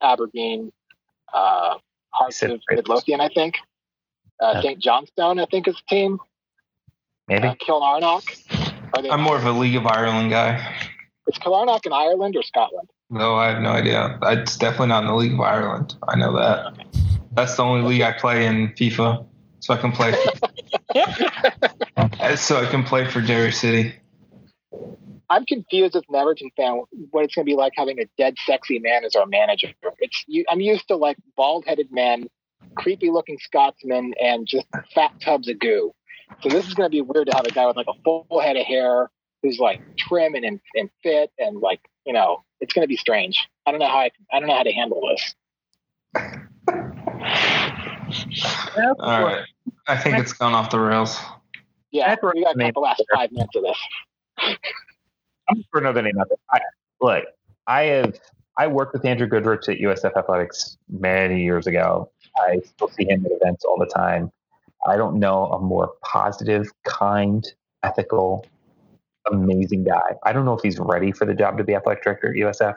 Aberdeen, uh, Hearts of. Midlothian, I think. Uh, St. Johnstone, I think is the team. Maybe. Uh, Kilmarnock. Are they I'm more of a League of Ireland guy, Is Kilmarnock in Ireland or Scotland? No, I have no idea. It's definitely not in the League of Ireland. I know that. That's the only league I play in FIFA, so I can play. so I can play for Derry City. I'm confused as an Everton fan what it's going to be like having a dead sexy man as our manager. It's you, I'm used to like bald headed men, creepy looking Scotsmen, and just fat tubs of goo. So this is going to be weird to have a guy with like a full head of hair who's like trim and, and, and fit and like you know it's going to be strange. I don't know how I, I don't know how to handle this. All right. I think it's gone off the rails. Yeah, That's what we got to I the last five minutes of this. I'm for another name out there. I, look, I have I worked with Andrew Goodrich at USF Athletics many years ago. I still see him at events all the time. I don't know a more positive, kind, ethical, amazing guy. I don't know if he's ready for the job to be athletic director at USF.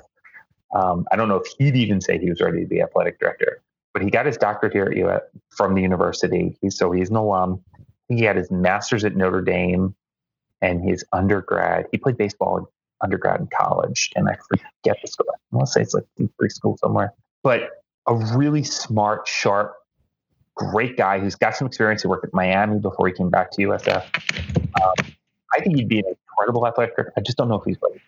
Um, I don't know if he'd even say he was ready to be athletic director. But he got his doctorate here at from the university. He's so he's an alum. He had his master's at Notre Dame. and his undergrad. He played baseball undergrad in college, and I forget the school. I want to say it's like preschool somewhere, but a really smart, sharp, great guy who's got some experience. He worked at Miami before he came back to USF. Um, I think he'd be an incredible athletic director. I just don't know if he's ready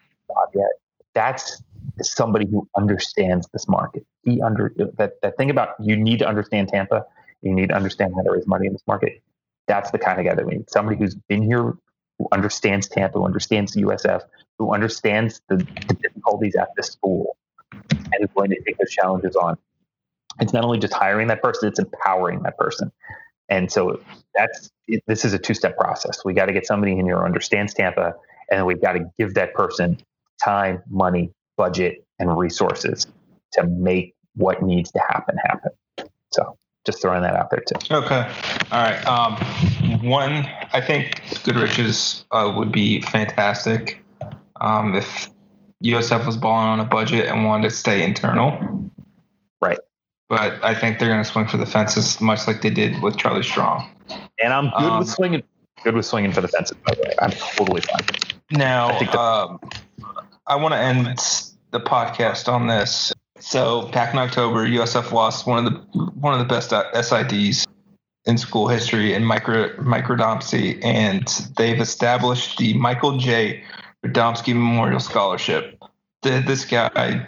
yet. That's somebody who understands this market. He under that that thing about you need to understand Tampa. You need to understand how to raise money in this market. That's the kind of guy that we need. Somebody who's been here, who understands Tampa, who understands USF, who understands the, the difficulties at this school, and is willing to take those challenges on. It's not only just hiring that person; it's empowering that person. And so that's it, this is a two step process. We got to get somebody in here who understands Tampa, and then we've got to give that person time, money, budget, and resources to make what needs to happen happen. So just throwing that out there too. Okay. All right. Um, one, I think Goodrich's uh, would be fantastic um, if USF was balling on a budget and wanted to stay internal. Right. But I think they're going to swing for the fences, much like they did with Charlie Strong. And I'm good um, with swinging. Good with swinging for the fences. By the way, I'm totally fine. Now, I, the- um, I want to end the podcast on this. So back in October, USF lost one of the one of the best SIDs in school history in Mike Mike Radomski, and they've established the Michael J. Radomski Memorial Scholarship. The, this guy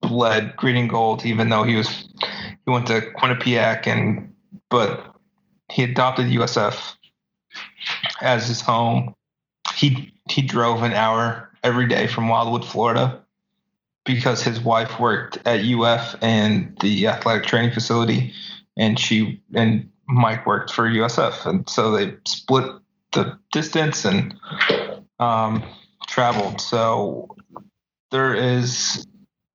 bled green and gold, even though he was he went to Quinnipiac, and but he adopted USF as his home. He he drove an hour every day from Wildwood, Florida, because his wife worked at UF and the athletic training facility, and she and Mike worked for USF, and so they split the distance and um, traveled. So there is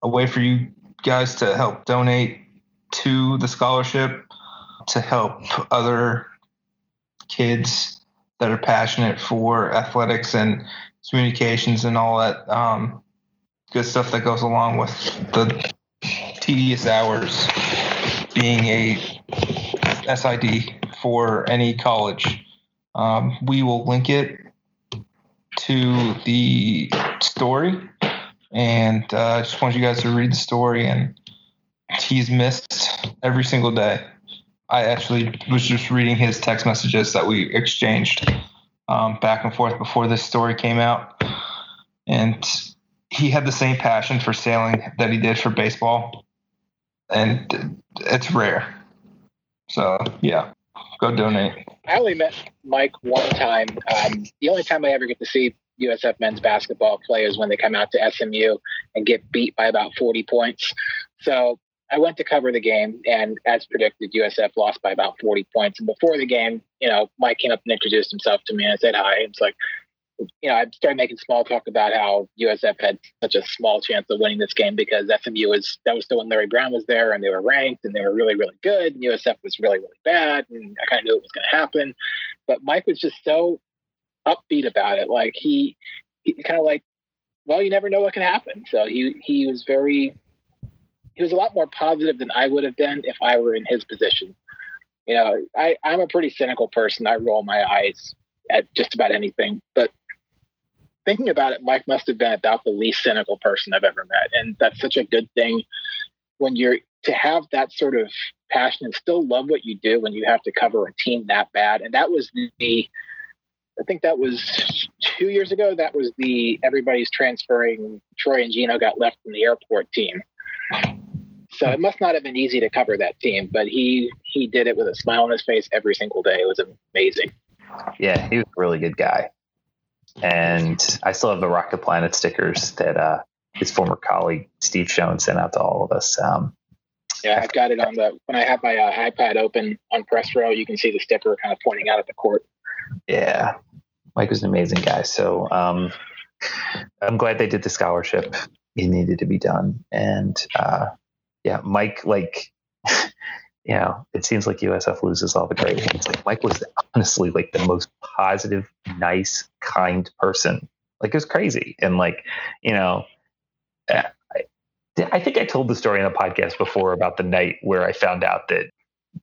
a way for you guys to help donate to the scholarship to help other kids that are passionate for athletics and communications and all that um, good stuff that goes along with the tedious hours being a SID for any college. Um, we will link it to the story, and uh, I just want you guys to read the story. And he's missed every single day. I actually was just reading his text messages that we exchanged um, back and forth before this story came out, and he had the same passion for sailing that he did for baseball, and it's rare. So yeah, go donate. I only met Mike one time. Um, the only time I ever get to see USF men's basketball players when they come out to SMU and get beat by about 40 points. So I went to cover the game, and as predicted, USF lost by about 40 points. And before the game, you know, Mike came up and introduced himself to me, and I said hi. It's like, you know, I started making small talk about how USF had such a small chance of winning this game because SMU was that was still when Larry Brown was there, and they were ranked, and they were really, really good. And USF was really, really bad, and I kind of knew it was going to happen. But Mike was just so upbeat about it. Like he, he kind of like, well, you never know what can happen. So he he was very he was a lot more positive than I would have been if I were in his position. You know, I, I'm a pretty cynical person. I roll my eyes at just about anything. But thinking about it, Mike must have been about the least cynical person I've ever met. And that's such a good thing when you're to have that sort of passion and still love what you do when you have to cover a team that bad. And that was the I think that was two years ago. That was the everybody's transferring. Troy and Gino got left in the airport team. So it must not have been easy to cover that team, but he he did it with a smile on his face every single day. It was amazing. Yeah, he was a really good guy, and I still have the Rocket Planet stickers that uh, his former colleague Steve Schoen sent out to all of us. Um, yeah, I've got it on the when I have my uh, iPad open on press row. You can see the sticker kind of pointing out at the court. Yeah, Mike was an amazing guy. So um, I'm glad they did the scholarship. It needed to be done, and uh, yeah, Mike, like, you know, it seems like USF loses all the great ones. Like Mike was honestly like the most positive, nice, kind person. Like it was crazy, and like, you know, I, I think I told the story in the podcast before about the night where I found out that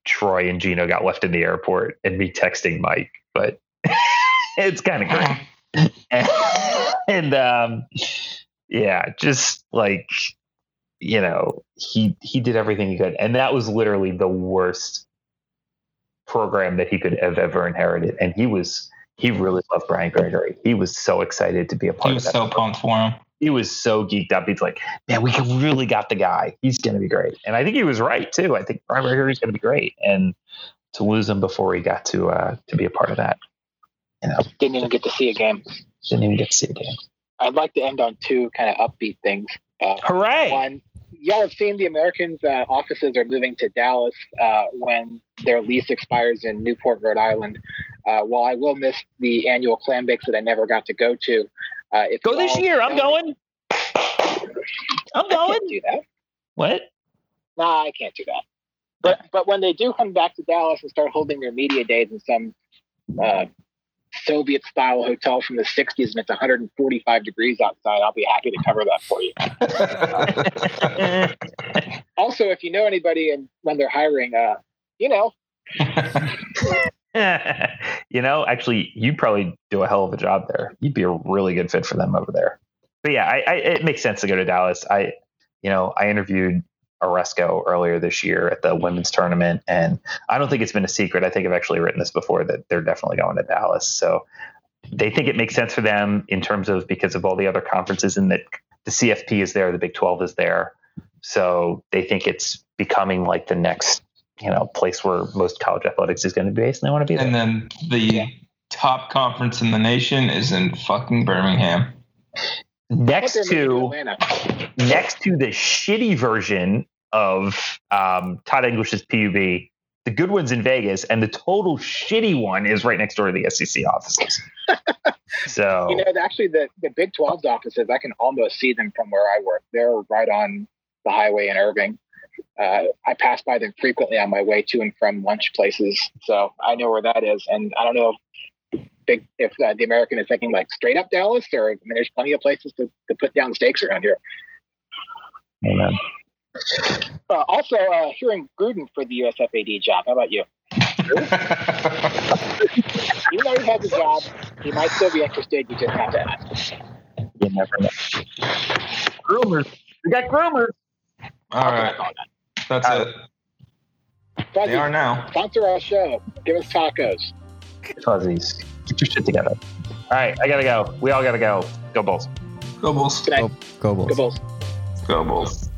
Troy and Gino got left in the airport and me texting Mike, but it's kind of great. and, um, yeah, just like you know, he he did everything he could, and that was literally the worst program that he could have ever inherited. And he was he really loved Brian Gregory. He was so excited to be a part of it. He was so pumped for him. he was so geeked up. He's like, man, we really got the guy. He's going to be great. And I think he was right too. I think Brian Gregory's going to be great. And to lose him before he got to uh, to be a part of that, you know, Didn't even get to see a game. didn't even get to see a game. I'd like to end on two kind of upbeat things. Uh, Hooray! One, y'all have seen the Americans' uh, offices are moving to Dallas uh, when their lease expires in Newport, Rhode Island. Uh, while I will miss the annual clam bakes that I never got to go to, uh, if Go this year. I'm going. I'm I going. can't do that. What? Nah, I can't do that. But but when they do come back to Dallas and start holding their media days in some uh, Soviet style hotel from the 60s and it's 145 degrees outside, I'll be happy to cover that for you. Also, if you know anybody and when they're hiring, uh, you know, you know, actually, you'd probably do a hell of a job there. You'd be a really good fit for them over there. But yeah, I, I, it makes sense to go to Dallas. I, you know, I interviewed Aresco earlier this year at the women's tournament, and I don't think it's been a secret. I think I've actually written this before that they're definitely going to Dallas. So they think it makes sense for them in terms of because of all the other conferences and that the CFP is there, the Big 12 is there. So they think it's becoming like the next, you know, place where most college athletics is going to be based, and they want to be there. and then the top conference in the nation is in fucking Birmingham. next to next to the shitty version of um, Todd English's PUB, the good one's in Vegas, and the total shitty one is right next door to the SEC offices. so You know, actually, the, the Big 12's offices, I can almost see them from where I work. They're right on the highway in Irving. Uh, I pass by them frequently on my way to and from lunch places, so I know where that is. And I don't know if big if uh, the American is thinking like straight up Dallas, or I mean, there's plenty of places to, to put down stakes around here. amen. Uh, also, uh, hearing Gruden for the USFAD job. How about you? Even though he has a job, he might still be interested. You just have to ask. You never know. Groomers, we got groomers. All I'll right, that. that's All it. Fuzzy, They are now. sponsor our show. Give us tacos. Fuzzies, get your shit together. All right, I gotta go. We all gotta go. Go Bulls. Go Bulls. Good night. Go, go Bulls. Good Bulls. Go Bulls.